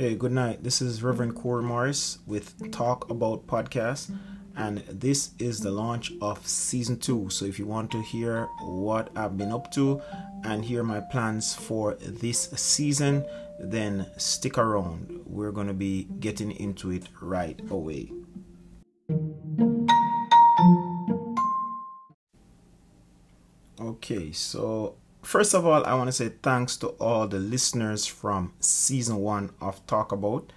Hey, good night. This is Reverend Corey Morris with Talk About Podcast, and this is the launch of season two. So, if you want to hear what I've been up to and hear my plans for this season, then stick around. We're going to be getting into it right away. Okay, so first of all, I want to say thanks to all the listeners from season one of Talk About.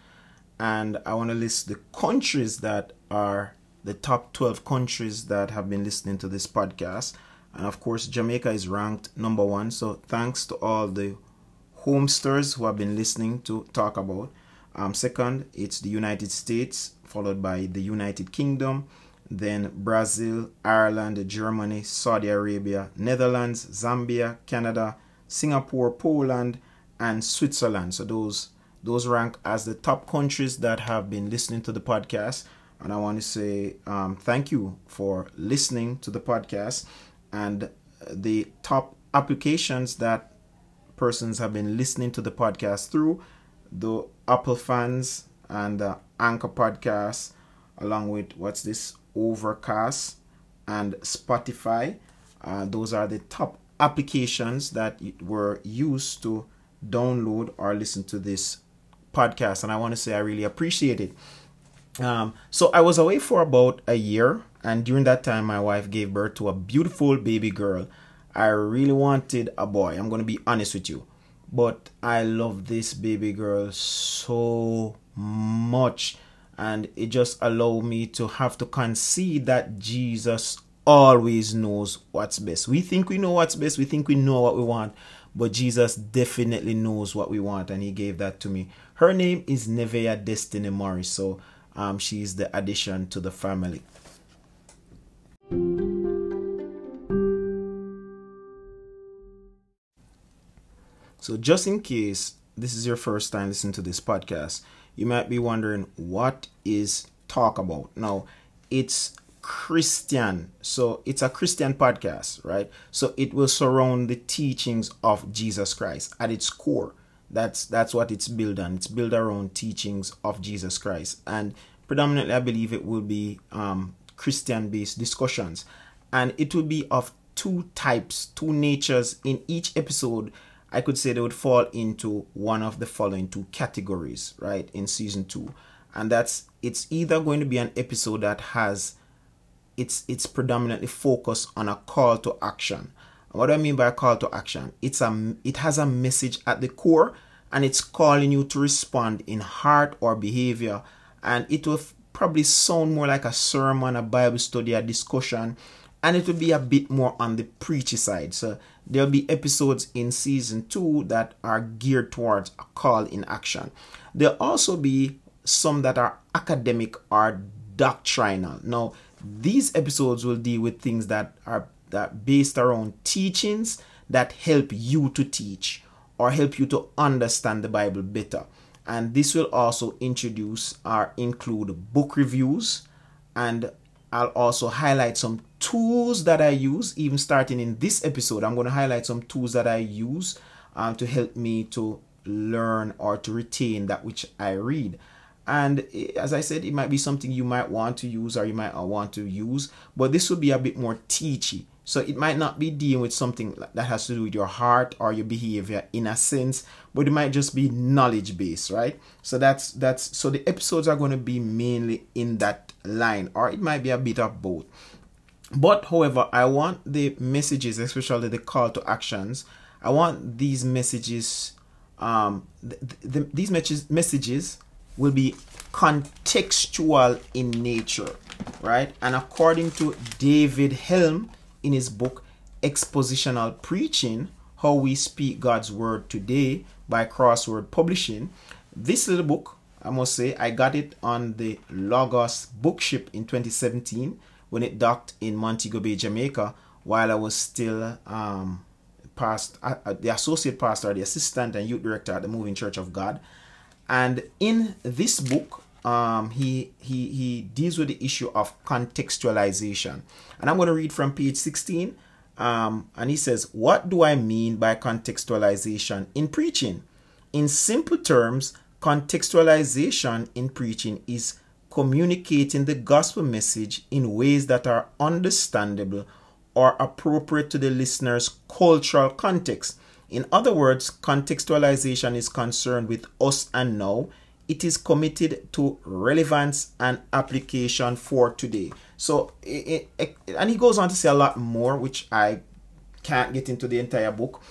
And I want to list the countries that are the top 12 countries that have been listening to this podcast. And of course, Jamaica is ranked number one. So thanks to all the homesters who have been listening to Talk About. Um, second, it's the United States, followed by the United Kingdom, then Brazil, Ireland, Germany, Saudi Arabia, Netherlands, Zambia, Canada, Singapore, Poland, and Switzerland. So those those rank as the top countries that have been listening to the podcast. And I want to say um, thank you for listening to the podcast and the top applications that persons have been listening to the podcast through the Apple fans and Anchor podcast, along with what's this Overcast, and Spotify. Uh, those are the top applications that were used to download or listen to this podcast. And I want to say I really appreciate it. Um, so I was away for about a year, and during that time, my wife gave birth to a beautiful baby girl. I really wanted a boy. I'm going to be honest with you. But I love this baby girl so much and it just allowed me to have to concede that Jesus always knows what's best. We think we know what's best, we think we know what we want, but Jesus definitely knows what we want, and He gave that to me. Her name is Nevea Destiny Morris, so um, she's the addition to the family. So, just in case this is your first time listening to this podcast, you might be wondering what is talk about. Now, it's Christian. So it's a Christian podcast, right? So it will surround the teachings of Jesus Christ at its core. That's that's what it's built on. It's built around teachings of Jesus Christ, and predominantly, I believe it will be um, Christian-based discussions, and it will be of two types, two natures in each episode I could say they would fall into one of the following two categories, right, in season two. And that's it's either going to be an episode that has it's it's predominantly focused on a call to action. And what do I mean by a call to action? It's a it has a message at the core and it's calling you to respond in heart or behavior. And it will probably sound more like a sermon, a Bible study, a discussion, and it will be a bit more on the preachy side. So there'll be episodes in season two that are geared towards a call in action. There'll also be some that are academic or doctrinal. Now, these episodes will deal with things that are that based around teachings that help you to teach or help you to understand the Bible better. And this will also introduce or include book reviews and I'll also highlight some tools that I use, even starting in this episode. I'm going to highlight some tools that I use uh, to help me to learn or to retain that which I read. And eh, as I said, it might be something you might want to use or you might want to use, but this will be a bit more teachy. So it might not be dealing with something that has to do with your heart or your behavior in a sense, but it might just be knowledge based, right? So that's that's so the episodes are going to be mainly in that line, or it might be a bit of both. But however, I want the messages, especially the call to actions, I want these messages, um, the, the, these messages messages will be contextual in nature, right? And according to David Helm in his book Expositional Preaching How We Speak God's Word Today by Crossway Publishing, this little book, I must say, I got it on the Logos bookship in 2017 when it docked in Montego Bay, Jamaica, while I was still um, past, uh, uh, the associate pastor, the assistant and youth director at the Moving Church of God. And in this book, um, he he he deals with the issue of contextualization, and I'm going to read from page 16. Um, and he says, "What do I mean by contextualization in preaching? In simple terms, Contextualization in preaching is communicating the gospel message in ways that are understandable or appropriate to the listener's cultural context. In other words, contextualization is concerned with us and now. It is committed to relevance and application for today. So, it, it, and he goes on to say a lot more, which I can't get into the entire book.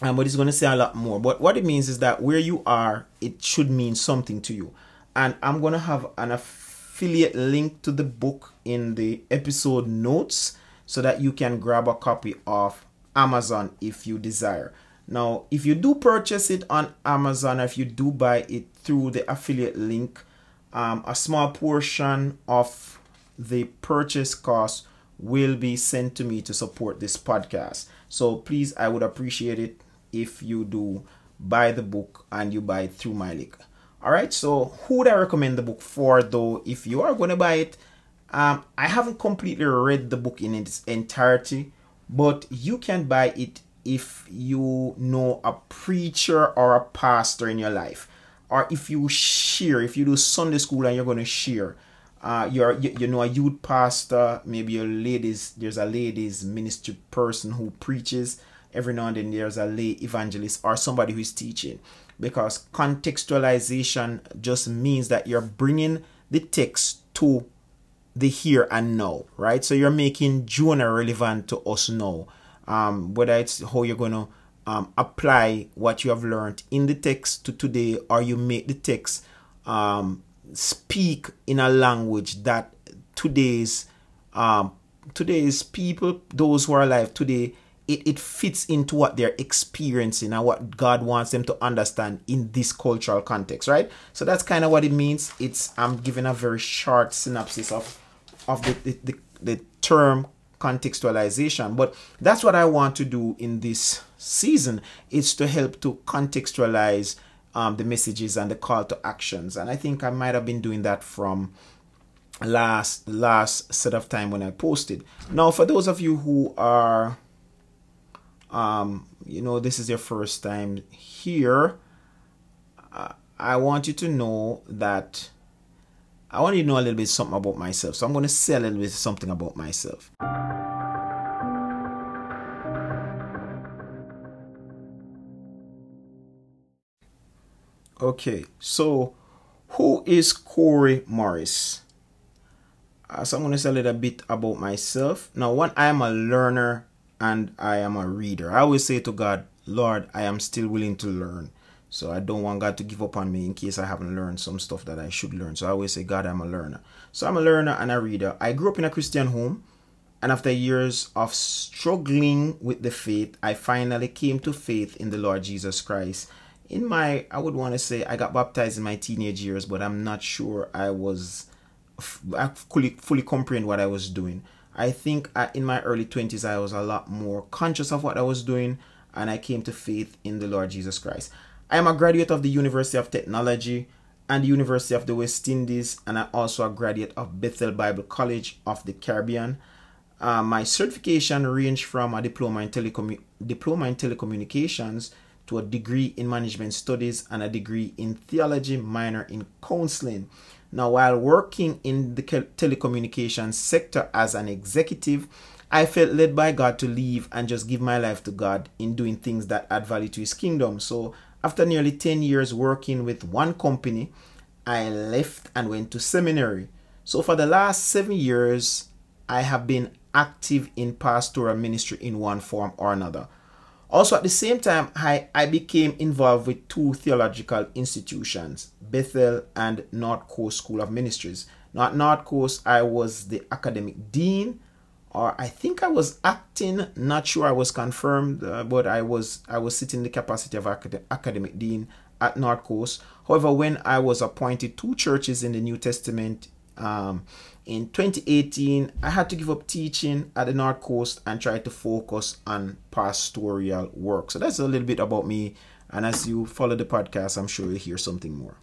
Um, but he's going to say a lot more. But what it means is that where you are, it should mean something to you. And I'm going to have an affiliate link to the book in the episode notes so that you can grab a copy of Amazon if you desire. Now, if you do purchase it on Amazon, if you do buy it through the affiliate link, um, a small portion of the purchase cost will be sent to me to support this podcast. So please, I would appreciate it if you do buy the book and you buy it through my link. All right. So who would I recommend the book for, though? If you are going to buy it, um, I haven't completely read the book in its entirety, but you can buy it if you know a preacher or a pastor in your life, or if you share, if you do Sunday school and you're going to share. Uh, you're you, you know a youth pastor, maybe a ladies. There's a ladies ministry person who preaches every now and then. There's a lay evangelist or somebody who's teaching, because contextualization just means that you're bringing the text to the here and now, right? So you're making Jonah relevant to us now. Um, whether it's how you're going to um, apply what you have learned in the text to today, or you make the text um, speak in a language that today's um, today's people, those who are alive today, it, it fits into what they're experiencing and what God wants them to understand in this cultural context, right? So that's kind of what it means. It's I'm giving a very short synopsis of of the, the, the, the term contextualization. But that's what i want to do in this season is to help to contextualize um, the messages and the call to actions. And i think i might have been doing that from last last set of time when i posted. Now for those of you who are um, you know this is your first time here uh, i want you to know that I want you to know a little bit something about myself. So I'm going to say a little bit something about myself. Okay, so who is Corey Morris? Uh, so I'm going to say a little bit about myself. Now, one, I am a learner and I am a reader. I always say to God, Lord, I am still willing to learn. So I don't want God to give up on me in case I haven't learned some stuff that I should learn. So I always say, God, I'm a learner. So I'm a learner and a reader. I grew up in a Christian home. And after years of struggling with the faith, I finally came to faith in the Lord Jesus Christ. In my, I would want to say, I got baptized in my teenage years, but I'm not sure I was, I fully, fully comprehend what I was doing. I think uh, in my early 20s, I was a lot more conscious of what I was doing, and I came to faith in the Lord Jesus Christ. I am a graduate of the University of Technology and the University of the West Indies, and I'm also a graduate of Bethel Bible College of the Caribbean. Uh, my certification range from a diploma in, telecom- diploma in telecommunications to a degree in management studies and a degree in theology, minor in counseling. Now, while working in the telecommunications sector as an executive, I felt led by God to leave and just give my life to God in doing things that add value to His kingdom. So after nearly 10 years working with one company, I left and went to seminary. So for the last seven years, I have been active in pastoral ministry in one form or another. Also, at the same time, I, I became involved with two theological institutions, Bethel and North Coast School of Ministries. Now, at North Coast, I was the academic dean or I think I was acting. Not sure I was confirmed, uh, but I was I was sitting in the capacity of acad- academic dean at North Coast. However, when I was appointed two churches in the New Testament um, in 2018, I had to give up teaching at the North Coast and try to focus on pastoral work. So that's a little bit about me. And as you follow the podcast, I'm sure you'll hear something more.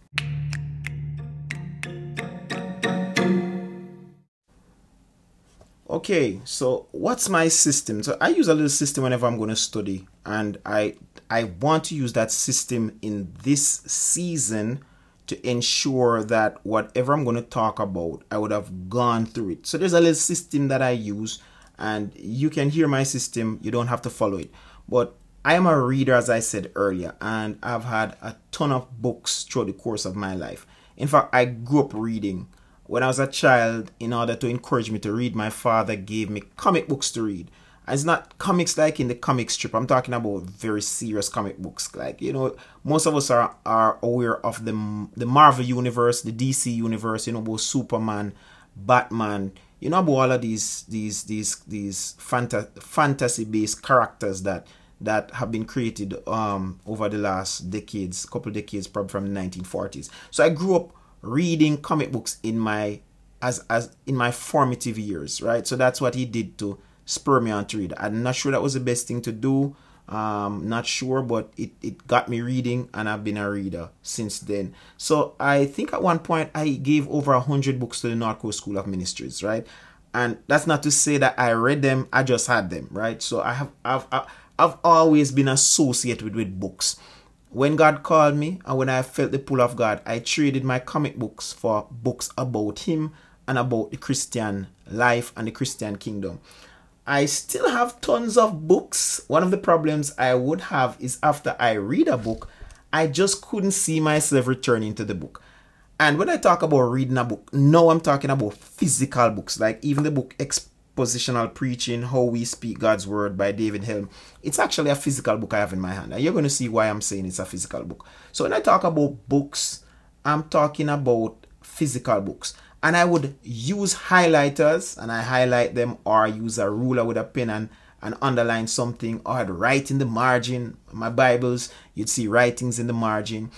Okay so what's my system so i use a little system whenever i'm going to study and i i want to use that system in this season to ensure that whatever I'm going to talk about, I would have gone through it. So there's a little system that I use, and you can hear my system. You don't have to follow it. But I am a reader, as I said earlier, and I've had a ton of books through the course of my life. In fact, I grew up reading. When I was a child, in order to encourage me to read, my father gave me comic books to read. And it's not comics like in the comic strip. I'm talking about very serious comic books. Like you know, most of us are are aware of the the Marvel universe, the DC universe. You know about Superman, Batman. You know about all of these these these these fanta- fantasy based characters that that have been created um, over the last decades, couple decades, probably from the 1940s. So I grew up reading comic books in my as as in my formative years, right? So that's what he did to spur me on to read. I'm not sure that was the best thing to do. Um, not sure, but it, it got me reading, and I've been a reader since then. So I think at one point I gave over a hundred books to the North Coast School of Ministries, right? And that's not to say that I read them; I just had them, right? So I have I've, I've I've always been associated with, with books. When God called me and when I felt the pull of God, I traded my comic books for books about Him and about the Christian life and the Christian kingdom. I still have tons of books. One of the problems I would have is after I read a book, I just couldn't see myself returning to the book. And when I talk about reading a book, no, I'm talking about physical books, like even the book Expositional Preaching How We Speak God's Word by David Helm. It's actually a physical book I have in my hand. And you're going to see why I'm saying it's a physical book. So when I talk about books, I'm talking about physical books. And I would use highlighters and I highlight them or use a ruler with a pen and, and underline something or I'd write in the margin. My Bibles, you'd see writings in the margin.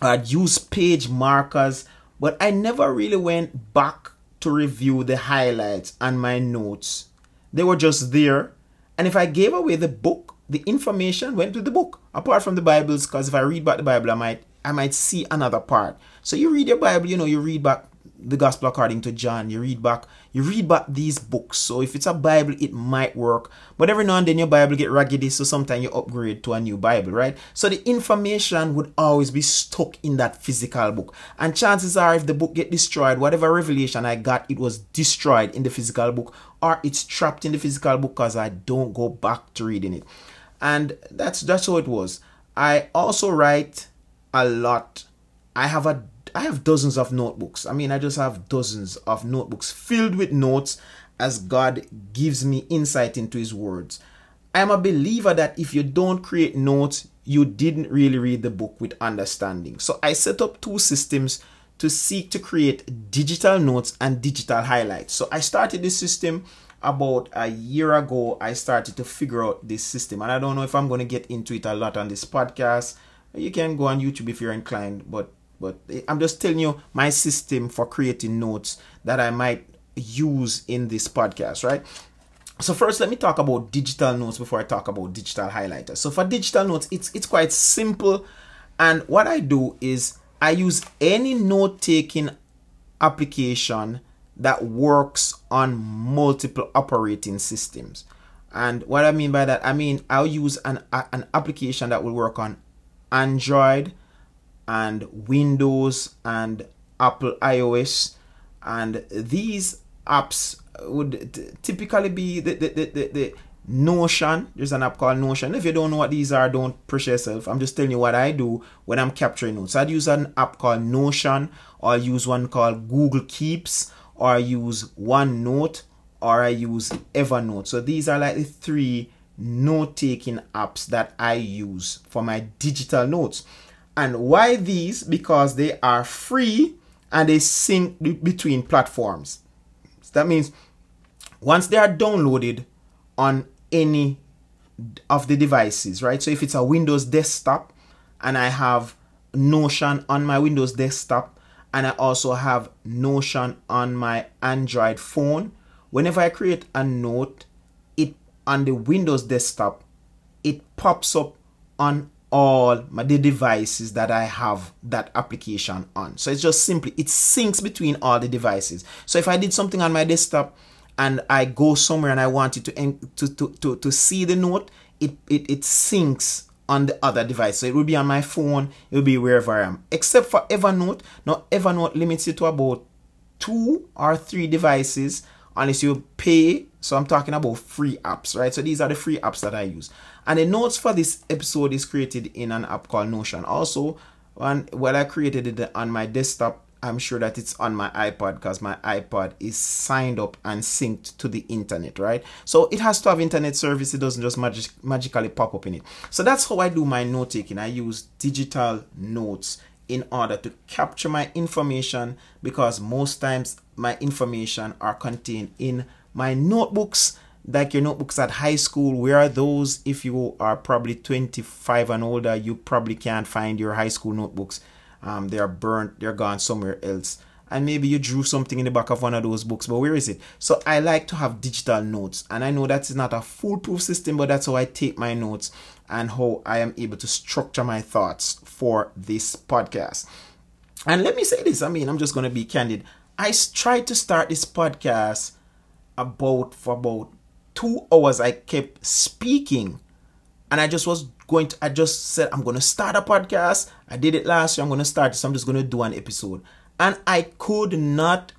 I'd use page markers, but I never really went back to review the highlights and my notes. They were just there. And if I gave away the book, the information went to the book. Apart from the Bibles, because if I read back the Bible, I might I might see another part. So you read your Bible, you know, you read back the gospel according to John. You read back, you read back these books. So if it's a Bible, it might work. But every now and then your Bible get raggedy, so sometimes you upgrade to a new Bible, right? So the information would always be stuck in that physical book. And chances are if the book get destroyed, whatever revelation I got, it was destroyed in the physical book or it's trapped in the physical book because I don't go back to reading it. And that's that's how it was. I also write a lot. I have a I have dozens of notebooks. I mean, I just have dozens of notebooks filled with notes as God gives me insight into His words. I am a believer that if you don't create notes, you didn't really read the book with understanding. So I set up two systems to seek to create digital notes and digital highlights. So I started this system about a year ago. I started to figure out this system, and I don't know if I'm going to get into it a lot on this podcast. You can go on YouTube if you're inclined, but but eh, I'm just telling you my system for creating notes that I might use in this podcast, right? So first, let me talk about digital notes before I talk about digital highlighters. So for digital notes, it's it's quite simple, and what I do is I use any note-taking application that works on multiple operating systems. And what I mean by that, I mean I'll use an an application that will work on Android, and Windows and Apple iOS. And these apps would t- typically be the, the, the, the, the Notion. There's an app called Notion. If you don't know what these are, don't push yourself. I'm just telling you what I do when I'm capturing notes. I'd use an app called Notion, or use one called Google Keeps, or I use OneNote, or I use Evernote. So these are like the three note taking apps that I use for my digital notes. And why these? Because they are free and they sync between platforms. So that means once they are downloaded on any of the devices, right? So if it's a Windows desktop and I have Notion on my Windows desktop and I also have Notion on my Android phone, whenever I create a note, it on the Windows desktop, it pops up on all my the devices that I have that application on. So it's just simply it syncs between all the devices. So if I did something on my desktop and I go somewhere and I wanted to to to to, to see the note, it, it it syncs on the other device. So it will be on my phone, it will be wherever I am. Except for Evernote. Now Evernote limits it to about two or three devices unless you pay. So I'm talking about free apps, right? So these are the free apps that I use. And the notes for this episode is created in an app called Notion. Also, when, I created it on my desktop, I'm sure that it's on my iPod because my iPod is signed up and synced to the internet, right? So it has to have internet service. It doesn't just magic, magically pop up in it. So that's how I do my note taking. I use digital notes in order to capture my information because most times my information are contained in my notebooks like your notebooks at high school where are those? If you are probably 25 and older you probably can't find your high school notebooks. Um, they are burnt they're gone somewhere else. And maybe you drew something in the back of one of those books but where is it? So i like to have digital notes and i know that's not a foolproof system but that's how i take my notes and how i am able to structure my thoughts for this podcast. And let me say this i mean i'm just going to be candid. I tried to start this podcast about for about two hours i kept speaking. And i just was going to i just said i'm going to start a podcast. I did it last year i'm going to start so i'm just going to do an episode. And I could not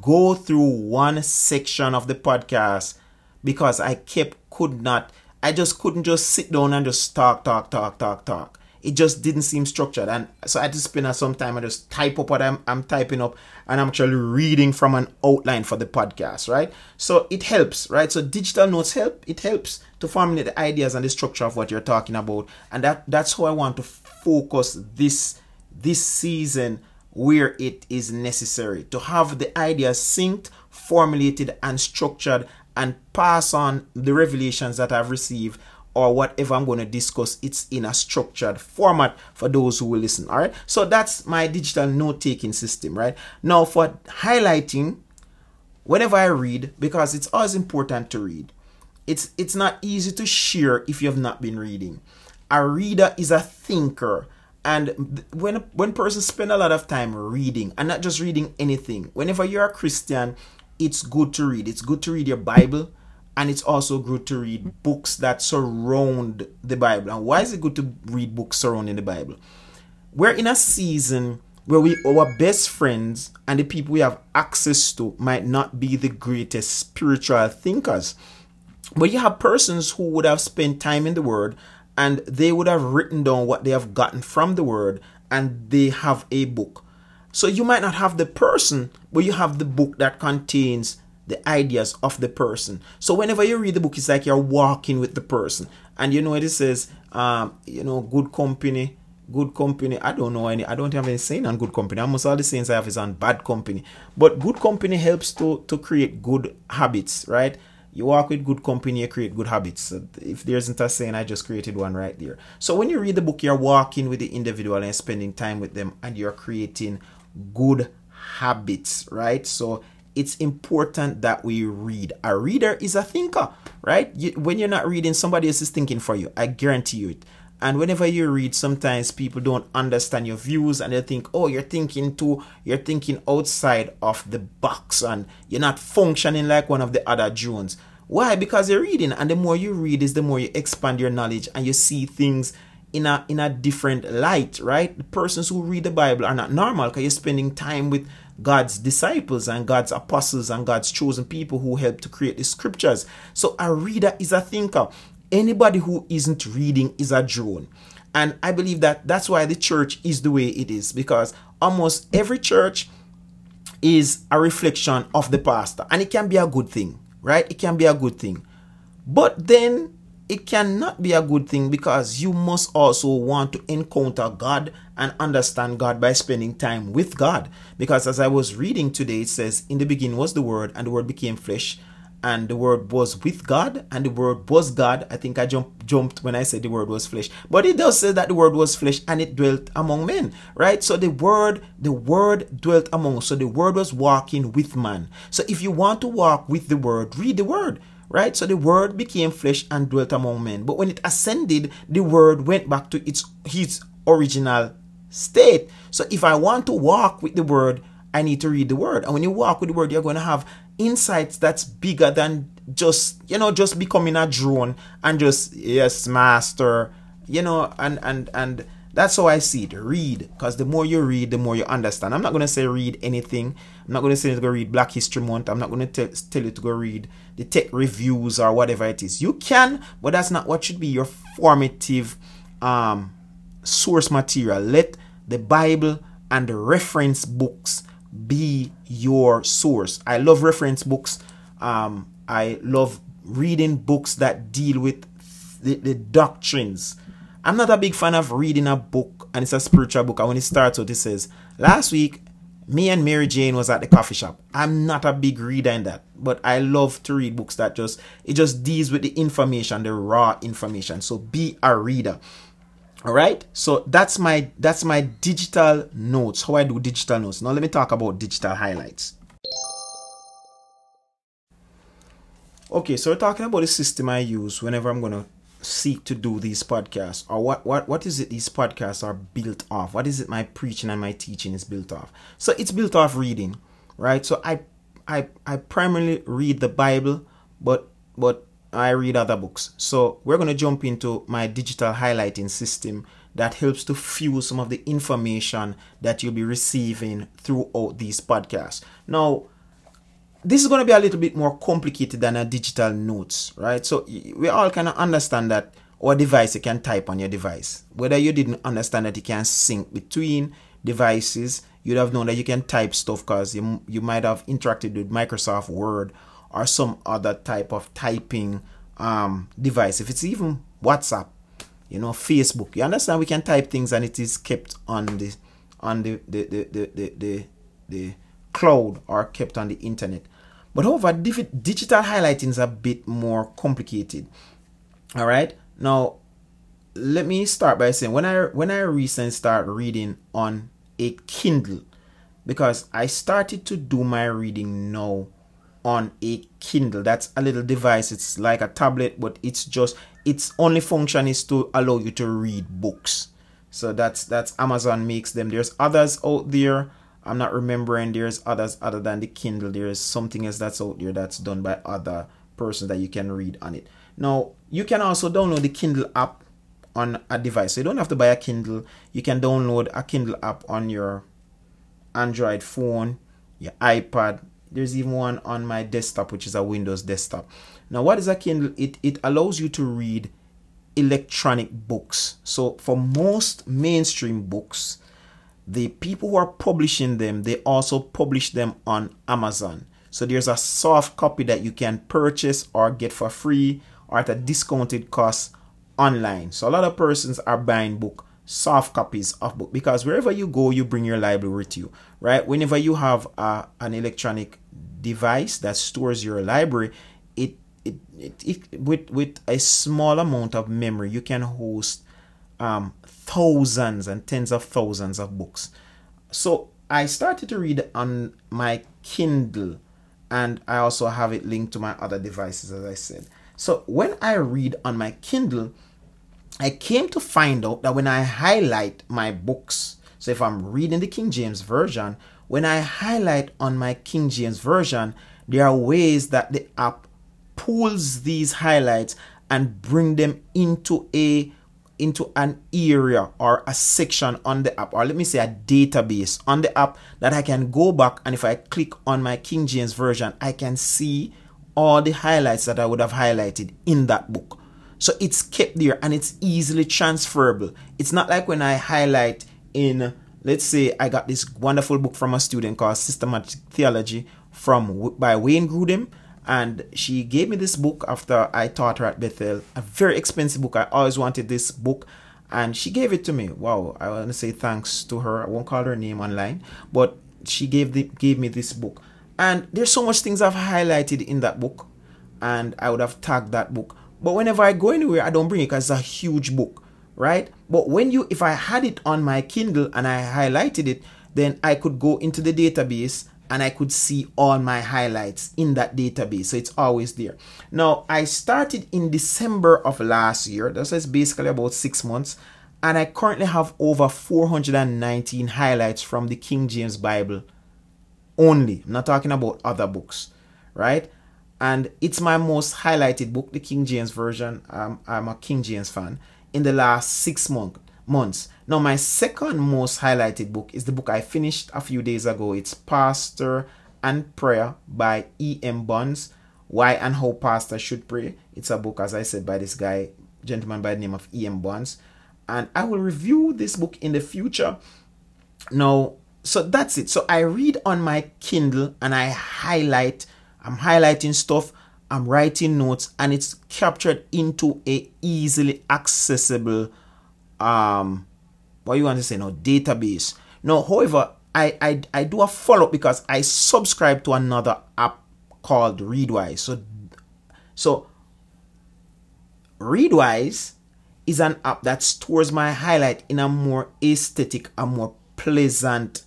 go through one section of the podcast because I kept could not. I just couldn't just sit down and just talk talk talk talk talk it just didn't seem structured. And so I had to spend some time and just type up what I'm, I'm typing up and I'm actually reading from an outline for the podcast right? So it helps right? So digital notes help it helps to formulate the ideas and the structure of what you're talking about. And that that's how I want to focus this this season where it is necessary to have the ideas synced, formulated, and structured, and pass on the revelations that I've received or whatever I'm going to discuss. It's in a structured format for those who will listen. All right. So that's my digital note taking system, right? Now, for highlighting, whenever I read, because it's always important to read, it's it's not easy to share if you have not been reading. A reader is a thinker and when when persons spend a lot of time reading and not just reading anything whenever you're a christian it's good to read it's good to read your bible and it's also good to read books that surround the bible. And why is it good to read books surrounding the bible? We're in a season where we our best friends and the people we have access to might not be the greatest spiritual thinkers. But you have persons who would have spent time in the word and they would have written down what they have gotten from the word and they have a book. So you might not have the person, but you have the book that contains the ideas of the person. So whenever you read the book, it's like you're walking with the person. And you know it says, um, you know, good company, good company. I don't know any, I don't have any saying on good company. Almost all the sayings I have is on bad company. But good company helps to, to create good habits, right? you walk with good company, you create good habits. If there isn't a saying, I just created one right there. So when you read the book, you're walking with the individual and spending time with them, and you're creating good habits, right? So it's important that we read. A reader is a thinker, right? You, when you're not reading, somebody else is thinking for you. I guarantee you it. And whenever you read, sometimes people don't understand your views and they think, oh, you're thinking too, you're thinking outside of the box and you're not functioning like one of the other Jones. Why? Because you're reading, and the more you read is the more you expand your knowledge and you see things in a in a different light, right? The persons who read the Bible are not normal because you're spending time with God's disciples and God's apostles and God's chosen people who help to create the scriptures. So a reader is a thinker anybody who isn't reading is a drone. And I believe that that's why the church is the way it is because almost every church is a reflection of the pastor. And it can be a good thing, right? It can be a good thing. But then it cannot be a good thing because you must also want to encounter God and understand God by spending time with God. Because as I was reading today, it says, In the beginning was the Word, and the Word became flesh and the word was with God, and the word was God. I think I jumped jumped when I said the word was flesh, but it does say that the word was flesh and it dwelt among men, right? So the word, the word dwelt among. So the word was walking with man. So if you want to walk with the word, read the word. Right, so the word became flesh and dwelt among men. But when it ascended, the word went back to its its original state. So if I want to walk with the word, I need to read the word. And when you walk with the word, you're going to have insights that's bigger than just, you know, just becoming a drone and just, yes, master, you know, and and and that's how I see it. Read, because the more you read, the more you understand. I'm not going to say read anything. I'm not going to say to go read Black History Month. I'm not going to tell you to go read the tech reviews or whatever it is. You can, but that's not what should be your formative um, source material. Let the Bible and the reference books be your source. I love reference books. Um, I love reading books that deal with the, the doctrines I'm not a big fan of reading a book and it's a spiritual book. And when it starts out, it says, Last week, me and Mary Jane was at the coffee shop. I'm not a big reader in that, but I love to read books that just it just deals with the information, the raw information. So be a reader. All right. So that's my that's my digital notes. How I do digital notes. Now let me talk about digital highlights. Okay, so we're talking about the system I use whenever I'm gonna seek to do these podcasts or what what what is it these podcasts are built off what is it my preaching and my teaching is built off so it's built off reading right so i i i primarily read the bible but but i read other books so we're going to jump into my digital highlighting system that helps to fuel some of the information that you'll be receiving throughout these podcasts now this is going to be a little bit more complicated than a digital notes, right? So we all kind of understand that or device you can type on your device. Whether you didn't understand that you can sync between devices, you'd have known that you can type stuff because you, you might have interacted with Microsoft Word or some other type of typing um, device. If it's even WhatsApp, you know, Facebook, you understand we can type things and it is kept on the on the the the the, the, the, the cloud or kept on the internet. But however, digital highlighting is a bit more complicated. All right. Now, let me start by saying when I when I recently started reading on a Kindle, because I started to do my reading now on a Kindle. That's a little device. It's like a tablet, but it's just its only function is to allow you to read books. So that's that's Amazon makes them. There's others out there I'm not remembering there's others other than the Kindle. There's something else that's out there that's done by other persons that you can read on it. Now, you can also download the Kindle app on a device. So you don't have to buy a Kindle. You can download a Kindle app on your Android phone, your iPad. There's even one on my desktop, which is a Windows desktop. Now, what is a Kindle? It, it allows you to read electronic books. So for most mainstream books, the people who are publishing them they also publish them on amazon so there's a soft copy that you can purchase or get for free or at a discounted cost online so a lot of persons are buying book soft copies of book because wherever you go you bring your library with you right whenever you have a, an electronic device that stores your library it, it, it, it with with a small amount of memory you can host um, thousands and tens of thousands of books. So I started to read on my Kindle and I also have it linked to my other devices, as I said. So when I read on my Kindle, I came to find out that when I highlight my books, so if I'm reading the King James Version, when I highlight on my King James Version, there are ways that the app pulls these highlights and bring them into a into an area or a section on the app, or let me say a database on the app that I can go back and if I click on my King James Version, I can see all the highlights that I would have highlighted in that book. So it's kept there and it's easily transferable. It's not like when I highlight in, let's say, I got this wonderful book from a student called Systematic Theology from by Wayne Grudem and she gave me this book after I taught her at Bethel. A very expensive book. I always wanted this book, and she gave it to me. Wow! I want to say thanks to her. I won't call her name online, but she gave the, gave me this book. And there's so much things I've highlighted in that book, and I would have tagged that book. But whenever I go anywhere, I don't bring it because it's a huge book, right? But when you, if I had it on my Kindle and I highlighted it, then I could go into the database and I could see all my highlights in that database. So it's always there. Now, I started in December of last year. This is basically about six months. And I currently have over 419 highlights from the King James Bible only. I'm not talking about other books, right? And it's my most highlighted book, the King James Version. Um, I'm a King James fan. in the last six month, months. Now, my second most highlighted book is the book I finished a few days ago. It's Pastor and Prayer by E.M. Bounds. Why and How Pastors Should Pray. It's a book, as I said, by this guy, gentleman by the name of E.M. Bounds. And I will review this book in the future. Now, so that's it. So I read on my Kindle and I highlight. I'm highlighting stuff. I'm writing notes, and it's captured into a easily accessible um what you want to say no database. Now, however, I I, I do a follow up because I subscribe to another app called Readwise. So so Readwise is an app that stores my highlight in a more aesthetic, a more pleasant.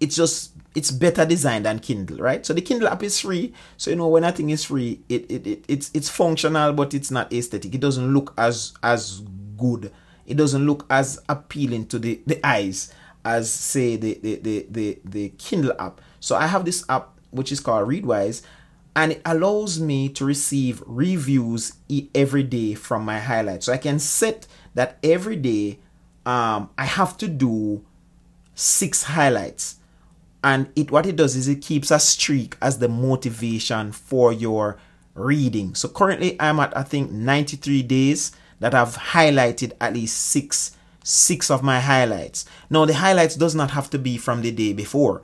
It's just it's better designed than Kindle, right? So the Kindle app is free. So you know when a thing is free, it, it, it it's it's functional, but it's not aesthetic. It doesn't look as as good. It doesn't look as appealing to the, the eyes as say the, the the, the the Kindle app. So I have this app which is called Readwise, and it allows me to receive reviews every day from my highlights. So I can set that every day um, I have to do six highlights and it what it does is it keeps a streak as the motivation for your reading. So currently i'm at i think 93 days that i've highlighted at least six six of my highlights. Now the highlights does not have to be from the day before.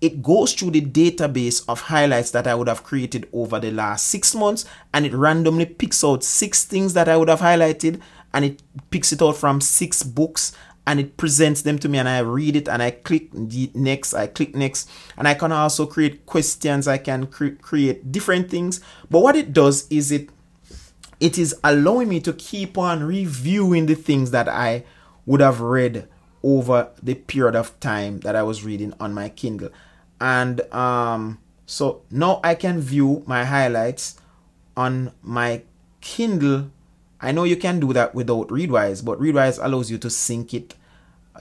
It goes through the database of highlights that I would have created over the last six months and it randomly picks out six things that I would have highlighted and it picks it out from six books and it presents them to me and I read it and I click next, I click next, and I can also create questions, I can cre- create different things. But what it does is it it is allowing me to keep on reviewing the things that I would have read over the period of time that I was reading on my Kindle. And um, so now I can view my highlights on my Kindle I know you can do that without Readwise, but Readwise allows you to sync it.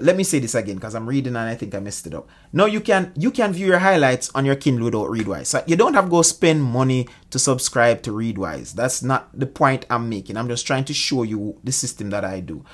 Let me say this again because I'm reading and I think I messed it up. No, you can you can view your highlights on your Kindle without Readwise. So you don't have to go spend money to subscribe to Readwise. That's not the point I'm making. I'm just trying to show you the system that I do.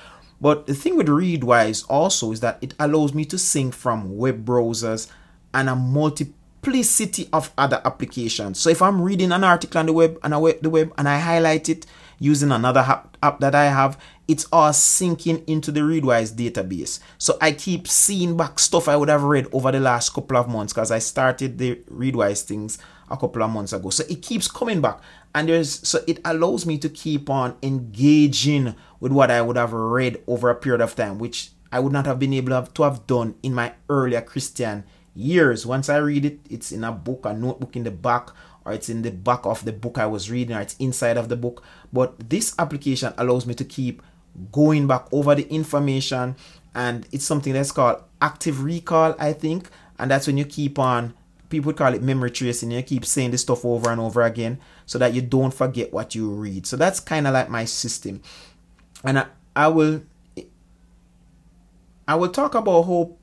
But the thing with Readwise also is that it allows me to sync from web browsers and a multiplicity of other applications. So if I'm reading an article on the web and the web and I highlight it, using another app, that I have, it's all syncing into the Readwise database. So I keep seeing back stuff I would have read over the last couple of months because I started the Readwise things a couple of months ago. So it keeps coming back. And there's so it allows me to keep on engaging with what I would have read over a period of time, which I would not have been able to have done in my earlier Christian years. Once I read it, it's in a book, a notebook in the back, or it's in the back of the book I was reading, or it's inside of the book. But this application allows me to keep going back over the information, and it's something that's called active recall, I think. And that's when you keep on, people call it memory tracing, you keep saying this stuff over and over again so that you don't forget what you read. So that's kind of like my system. And I, I will I will talk about how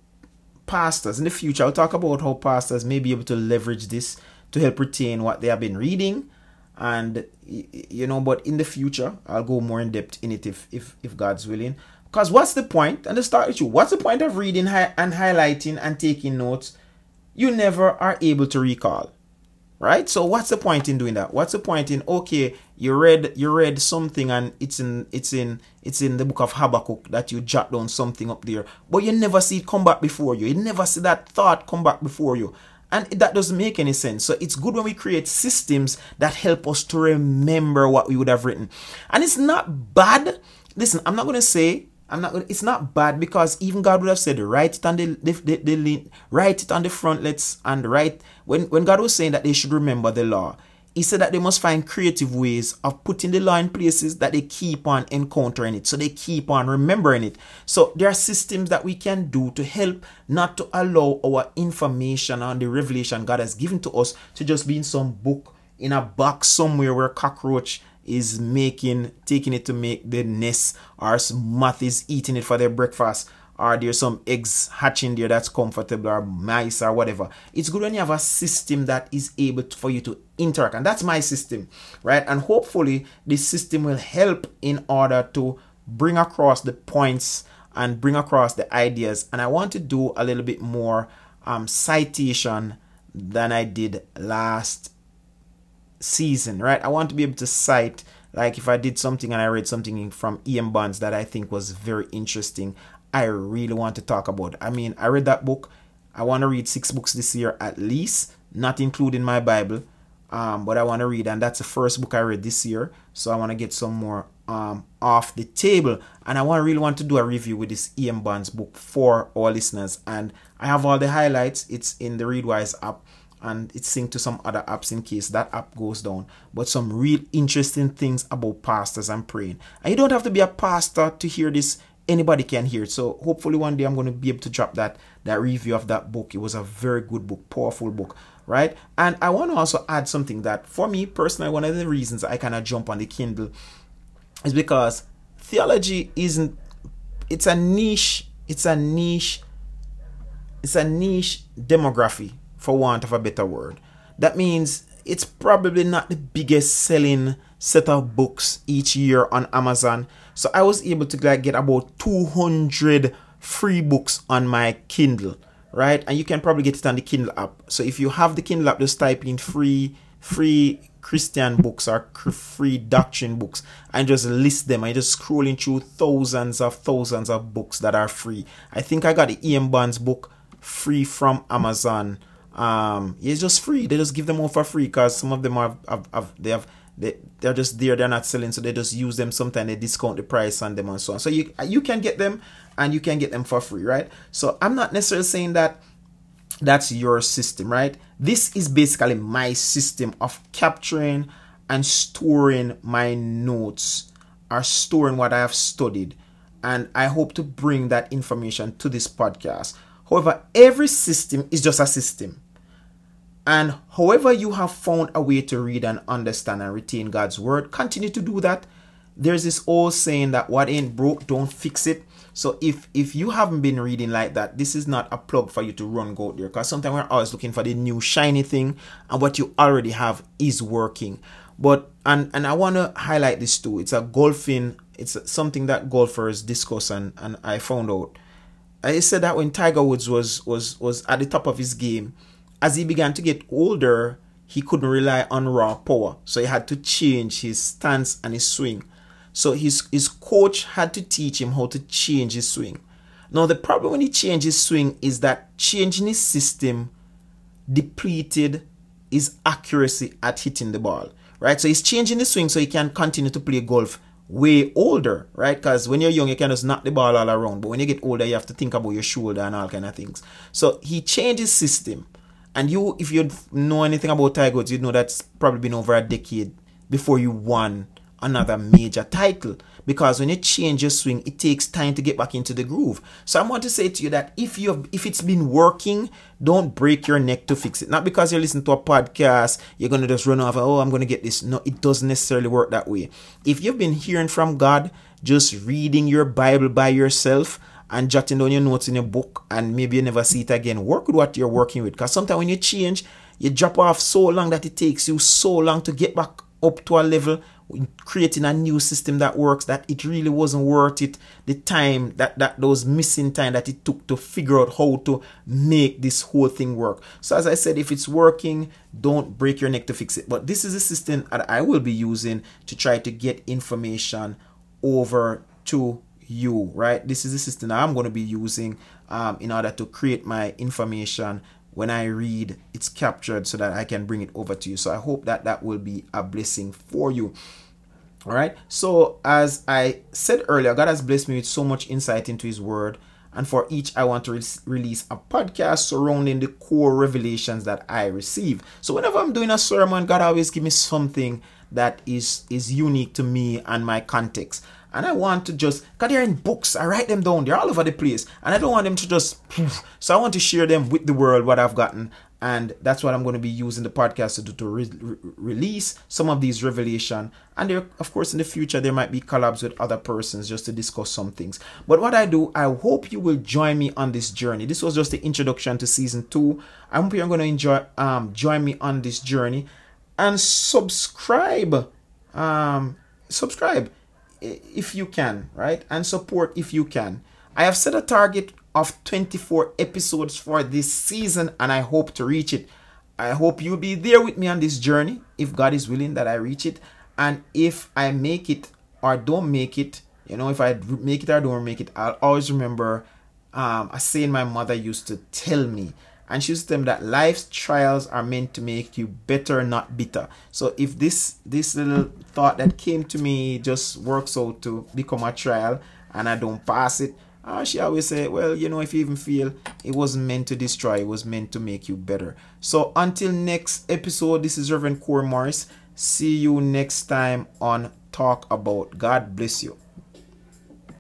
pastors in the future, I'll talk about how pastors may be able to leverage this to help retain what they have been reading. And you know but in the future i'll go more in depth in it if if, if god's willing. Because what's the point? And to start with you what's the point of reading hi- and highlighting and taking notes? You never are able to recall right? So what's the point in doing that? What's the point in okay you read you read something and it's in it's in it's in the book of habakkuk that you jot down something up there but you never see it come back before you. You never see that thought come back before you and that doesn't make any sense. So it's good when we create systems that help us to remember what we would have written. And it's not bad. Listen, I'm not going to say I'm not. It's not bad because even God would have said, write it on the, the, the, the write it on the frontlets and write when when God was saying that they should remember the law. He said that they must find creative ways of putting the law in places that they keep on encountering it. So they keep on remembering it. So there are systems that we can do to help not to allow our information and the revelation God has given to us to just be in some book in a box somewhere where cockroach is making taking it to make the nest or moth is eating it for their breakfast or there's some eggs hatching there that's comfortable or mice or whatever it's good when you have a system that is able to, for you to interact and that's my system right and hopefully this system will help in order to bring across the points and bring across the ideas. And I want to do a little bit more um, citation than I did last season, right? I want to be able to cite, like if I did something and I read something from E.M. Bounds that I think was very interesting, I really want to talk about. I mean, I read that book. I want to read six books this year at least, not including my Bible. Um, but I want to read, and that's the first book I read this year. So I want to get some more um, off the table, and I want really want to do a review with this E.M. Bounds book for our listeners. And I have all the highlights. It's in the Readwise app, and it's synced to some other apps in case that app goes down. But some real interesting things about pastors and praying. And you don't have to be a pastor to hear this anybody can hear it. So hopefully one day I'm going to be able to drop that that review of that book. It was a very good book, powerful book, right? And I want to also add something that for me personally, one of the reasons I kind of jump on the Kindle is because theology isn't. It's a niche. It's a niche. It's a niche demography, for want of a better word. That means it's probably not the biggest selling set of books each year on Amazon so I was able to like get about 200 free books on my Kindle, right? And you can probably get it on the Kindle app. So if you have the Kindle app, just type in free free Christian books or free doctrine books and just list them. I just scrolling through thousands of thousands of books that are free. I think I got the E.M. Bounds book free from Amazon. Um, it's just free. They just give them all for free because some of them have, have, have they have they they're just there they're not selling so they just use them sometimes they discount the price on them and so on. So you you can get them and you can get them for free right? So i'm not necessarily saying that that's your system right? This is basically my system of capturing and storing my notes or storing what i have studied. And i hope to bring that information to this podcast. However every system is just a system and however you have found a way to read and understand and retain God's word, continue to do that. There's this old saying that what ain't broke, don't fix it. So if if you haven't been reading like that, this is not a plug for you to run go there. Because sometimes we're always looking for the new shiny thing, and what you already have is working. But and and I want to highlight this too. It's a golfing. It's something that golfers discuss, and and I found out. I said that when Tiger Woods was was was at the top of his game, as he began to get older, he couldn't rely on raw power. So he had to change his stance and his swing. So his, his coach had to teach him how to change his swing. Now, the problem when he changed his swing is that changing his system depleted his accuracy at hitting the ball, right? So he's changing the swing so he can continue to play golf way older, right? Because when you're young, you can just knock the ball all around. But when you get older, you have to think about your shoulder and all kind of things. So he changed his system and you, if you know anything about Tiger Woods, you'd know that's probably been over a decade before you won another major title. Because when you change your swing, it takes time to get back into the groove. So I want to say to you that if you have, if it's been working, don't break your neck to fix it. Not because you listen to a podcast, you're gonna just run off. Oh, I'm gonna get this. No, it doesn't necessarily work that way. If you've been hearing from God, just reading your Bible by yourself and jotting down your notes in your book and maybe you never see it again. Work with what you're working with because sometimes when you change, you drop off so long that it takes you so long to get back up to a level creating a new system that works that it really wasn't worth it. The time that that those missing time that it took to figure out how to make this whole thing work. So as i said if it's working don't break your neck to fix it. But this is a system that i will be using to try to get information over to you, right? This is the system I'm going to be using um, in order to create my information. When I read, it's captured so that I can bring it over to you. So I hope that that will be a blessing for you. All right. So as I said earlier, God has blessed me with so much insight into His Word. And for each, I want to re- release a podcast surrounding the core revelations that I receive. So whenever I'm doing a sermon, God always give me something that is is unique to me and my context and I want to just because they're in books, I write them down. They're all over the place, and I don't want them to just. Poof. So I want to share them with the world what I've gotten, and that's what I'm going to be using the podcast to do to re- re- release some of these revelation. And there, of course, in the future there might be collabs with other persons just to discuss some things. But what I do, I hope you will join me on this journey. This was just the introduction to season two. I hope you're going to enjoy um join me on this journey and subscribe. Um, subscribe if you can, right? And support if you can. I have set a target of 24 episodes for this season and I hope to reach it. I hope you'll be there with me on this journey if God is willing that I reach it. And if I make it or don't make it, you know, if I make it or don't make it, I'll always remember um, a saying my mother used to tell me. And tell me that life's trials are meant to make you better, not bitter. So if this this little thought that came to me just works out to become a trial and I don't pass it, uh, she always say, well, you know, if you even feel it wasn't meant to destroy, it was meant to make you better. So until next episode, this is Reverend Core Morris. See you next time on Talk About. God bless you.